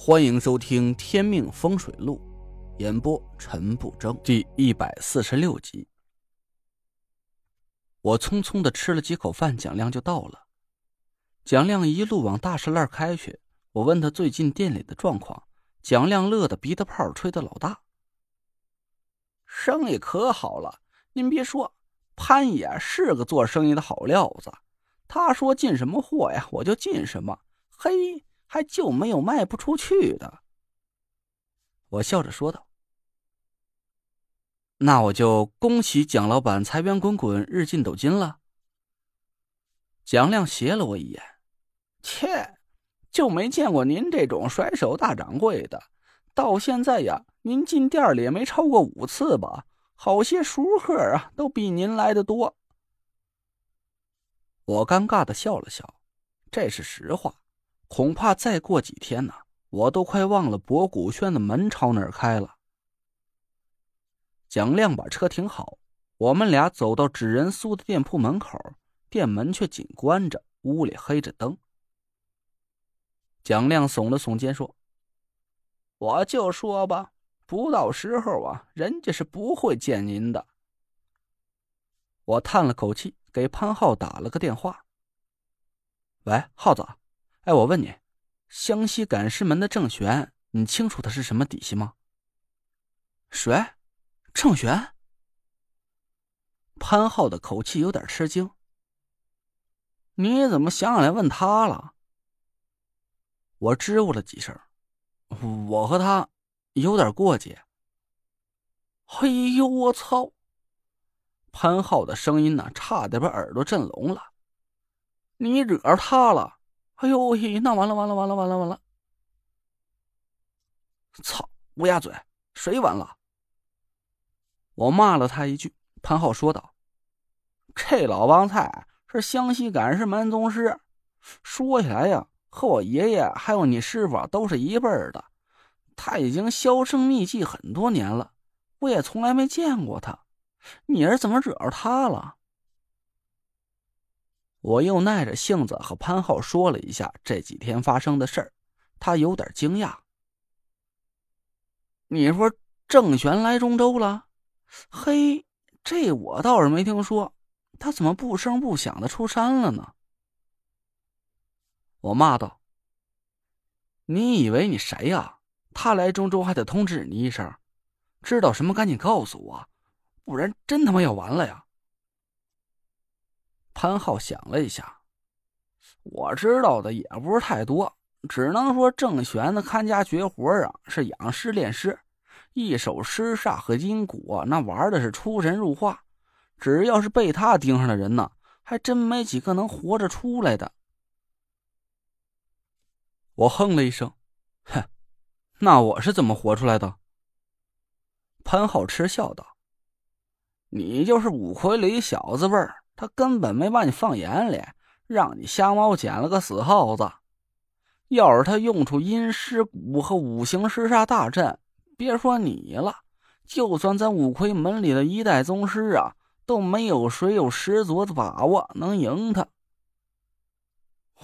欢迎收听《天命风水录》，演播陈不争，第一百四十六集。我匆匆的吃了几口饭，蒋亮就到了。蒋亮一路往大石栏开去。我问他最近店里的状况，蒋亮乐得鼻子泡吹得老大。生意可好了，您别说，潘爷是个做生意的好料子。他说进什么货呀，我就进什么。嘿。还就没有卖不出去的。我笑着说道：“那我就恭喜蒋老板财源滚滚，日进斗金了。”蒋亮斜了我一眼：“切，就没见过您这种甩手大掌柜的。到现在呀，您进店里也没超过五次吧？好些熟客啊，都比您来的多。”我尴尬的笑了笑，这是实话。恐怕再过几天呢，我都快忘了博古轩的门朝哪儿开了。蒋亮把车停好，我们俩走到纸人苏的店铺门口，店门却紧关着，屋里黑着灯。蒋亮耸了耸肩说：“我就说吧，不到时候啊，人家是不会见您的。”我叹了口气，给潘浩打了个电话：“喂，浩子。”哎，我问你，湘西赶尸门的郑玄，你清楚他是什么底细吗？谁？郑玄？潘浩的口气有点吃惊。你怎么想起来问他了？我支吾了几声，我和他有点过节。嘿呦，我操！潘浩的声音呢，差点把耳朵震聋了。你惹他了？哎呦嘿，那完了完了完了完了完了！操，乌鸦嘴，谁完了？我骂了他一句。潘浩说道：“这老帮菜是湘西赶尸门宗师，说起来呀，和我爷爷还有你师傅都是一辈儿的。他已经销声匿迹很多年了，我也从来没见过他。你是怎么惹着他了？”我又耐着性子和潘浩说了一下这几天发生的事儿，他有点惊讶。你说郑玄来中州了？嘿，这我倒是没听说，他怎么不声不响的出山了呢？我骂道：“你以为你谁呀？他来中州还得通知你一声，知道什么赶紧告诉我，不然真他妈要完了呀！”潘浩想了一下，我知道的也不是太多，只能说郑玄的看家绝活啊是养尸炼尸，一手尸煞和阴骨，那玩的是出神入化。只要是被他盯上的人呢，还真没几个能活着出来的。我哼了一声，哼，那我是怎么活出来的？潘浩嗤笑道：“你就是五魁里小子辈儿。”他根本没把你放眼里，让你瞎猫捡了个死耗子。要是他用出阴尸蛊和五行尸煞大阵，别说你了，就算咱五魁门里的一代宗师啊，都没有谁有十足的把握能赢他。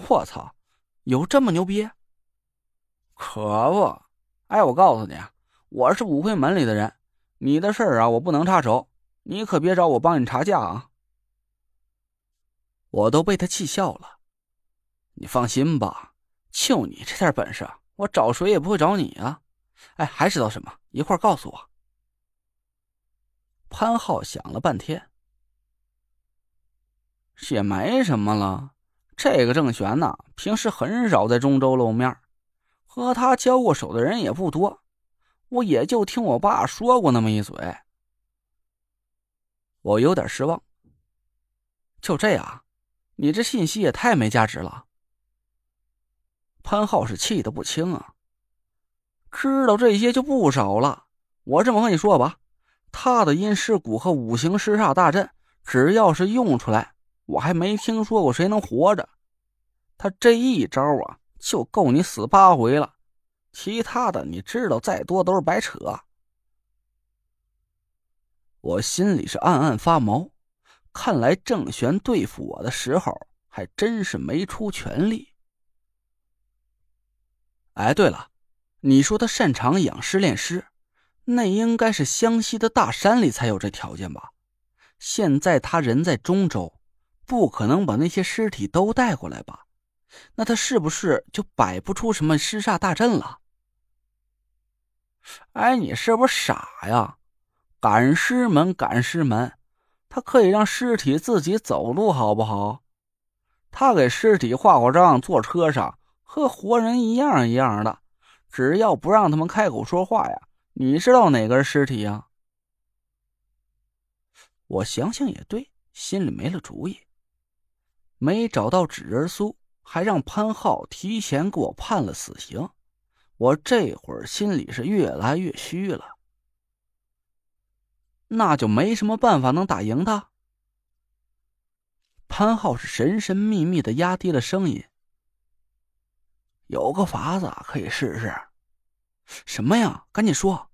我操，有这么牛逼？可不！哎，我告诉你，我是五魁门里的人，你的事儿啊，我不能插手，你可别找我帮你查价啊。我都被他气笑了，你放心吧，就你这点本事，我找谁也不会找你啊！哎，还知道什么？一会儿告诉我。潘浩想了半天，也没什么了。这个郑玄呐，平时很少在中州露面，和他交过手的人也不多，我也就听我爸说过那么一嘴。我有点失望，就这样。你这信息也太没价值了。潘浩是气得不轻啊！知道这些就不少了。我这么和你说吧，他的阴尸蛊和五行尸煞大阵，只要是用出来，我还没听说过谁能活着。他这一招啊，就够你死八回了。其他的你知道再多都是白扯。我心里是暗暗发毛。看来郑玄对付我的时候还真是没出全力。哎，对了，你说他擅长养尸炼尸，那应该是湘西的大山里才有这条件吧？现在他人在中州，不可能把那些尸体都带过来吧？那他是不是就摆不出什么尸煞大阵了？哎，你是不是傻呀？赶尸门，赶尸门，他可以让尸体自己走路，好不好？他给尸体化过妆，坐车上和活人一样一样的。只要不让他们开口说话呀，你知道哪个是尸体呀？我想想也对，心里没了主意。没找到纸人苏，还让潘浩提前给我判了死刑，我这会儿心里是越来越虚了。那就没什么办法能打赢他。潘浩是神神秘秘的压低了声音。有个法子可以试试，什么呀？赶紧说。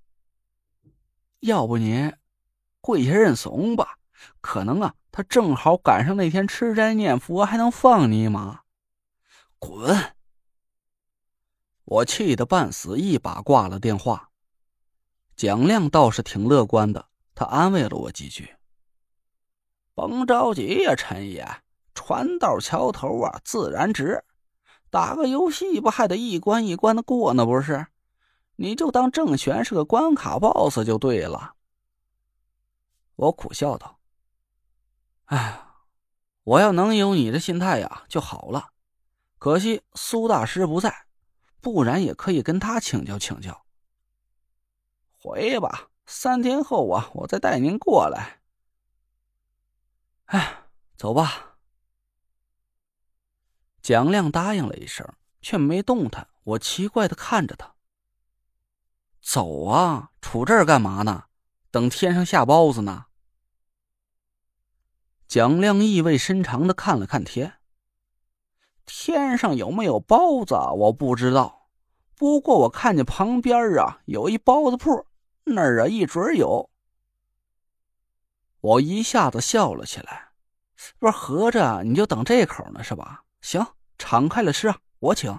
要不您跪下认怂吧？可能啊，他正好赶上那天吃斋念佛，还能放你一马。滚！我气得半死，一把挂了电话。蒋亮倒是挺乐观的，他安慰了我几句：“甭着急呀，陈爷，船到桥头啊，自然直。”打个游戏不还得一关一关的过呢？不是，你就当郑玄是个关卡 BOSS 就对了。我苦笑道：“哎，我要能有你的心态呀就好了。可惜苏大师不在，不然也可以跟他请教请教。回吧，三天后啊，我再带您过来。哎，走吧。”蒋亮答应了一声，却没动弹。我奇怪的看着他。走啊，杵这儿干嘛呢？等天上下包子呢？蒋亮意味深长的看了看天。天上有没有包子，我不知道。不过我看见旁边啊有一包子铺，那儿啊一准有。我一下子笑了起来，不是合着你就等这口呢，是吧？行，敞开了吃啊，我请。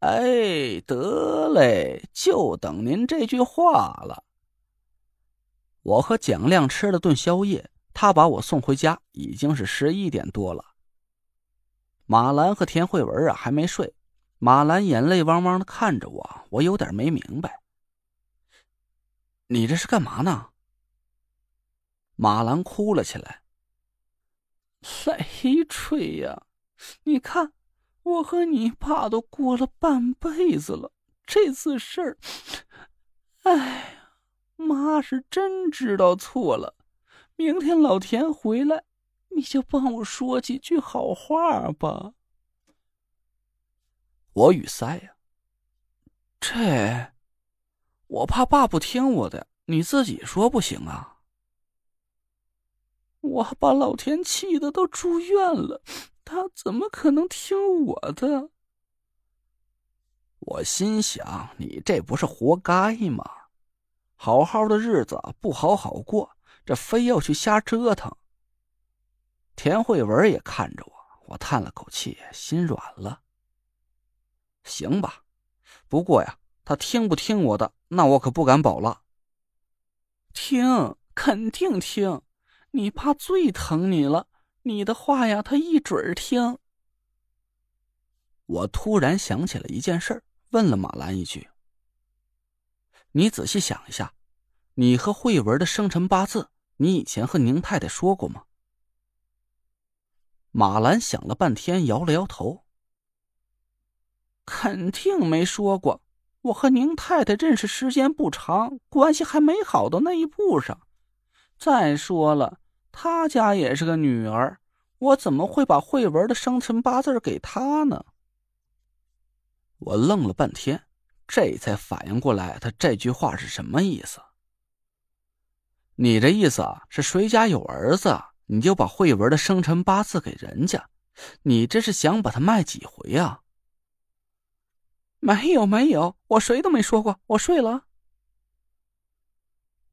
哎，得嘞，就等您这句话了。我和蒋亮吃了顿宵夜，他把我送回家，已经是十一点多了。马兰和田慧文啊还没睡，马兰眼泪汪汪的看着我，我有点没明白。你这是干嘛呢？马兰哭了起来。雷锤呀，你看，我和你爸都过了半辈子了，这次事儿，哎，妈是真知道错了。明天老田回来，你就帮我说几句好话吧。我语塞呀，这，我怕爸不听我的，你自己说不行啊。我把老田气的都住院了，他怎么可能听我的？我心想，你这不是活该吗？好好的日子不好好过，这非要去瞎折腾。田慧文也看着我，我叹了口气，心软了。行吧，不过呀，他听不听我的，那我可不敢保了。听，肯定听。你爸最疼你了，你的话呀，他一准儿听。我突然想起了一件事，问了马兰一句：“你仔细想一下，你和慧文的生辰八字，你以前和宁太太说过吗？”马兰想了半天，摇了摇头：“肯定没说过。我和宁太太认识时间不长，关系还没好到那一步上。”再说了，他家也是个女儿，我怎么会把慧文的生辰八字给他呢？我愣了半天，这才反应过来，他这句话是什么意思？你这意思啊，是谁家有儿子，你就把慧文的生辰八字给人家？你这是想把他卖几回啊？没有没有，我谁都没说过，我睡了。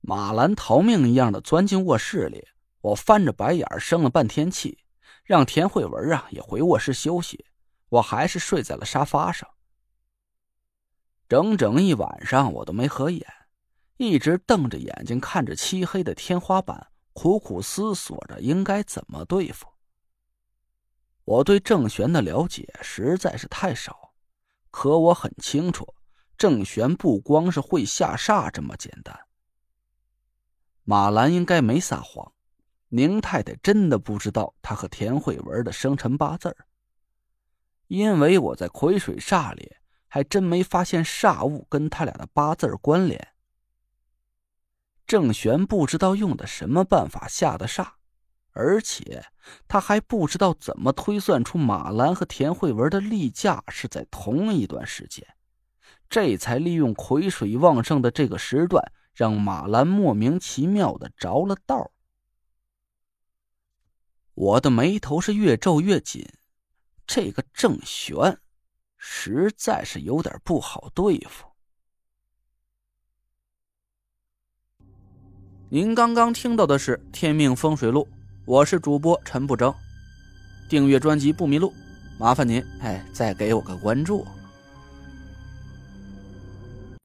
马兰逃命一样的钻进卧室里，我翻着白眼生了半天气，让田慧文啊也回卧室休息，我还是睡在了沙发上。整整一晚上我都没合眼，一直瞪着眼睛看着漆黑的天花板，苦苦思索着应该怎么对付。我对郑玄的了解实在是太少，可我很清楚，郑玄不光是会下煞这么简单。马兰应该没撒谎，宁太太真的不知道他和田慧文的生辰八字因为我在癸水煞里还真没发现煞物跟他俩的八字关联。郑玄不知道用的什么办法下的煞。而且他还不知道怎么推算出马兰和田慧文的例假是在同一段时间，这才利用癸水旺盛的这个时段，让马兰莫名其妙的着了道。我的眉头是越皱越紧，这个郑玄实在是有点不好对付。您刚刚听到的是《天命风水录》。我是主播陈不争，订阅专辑不迷路，麻烦您哎再给我个关注。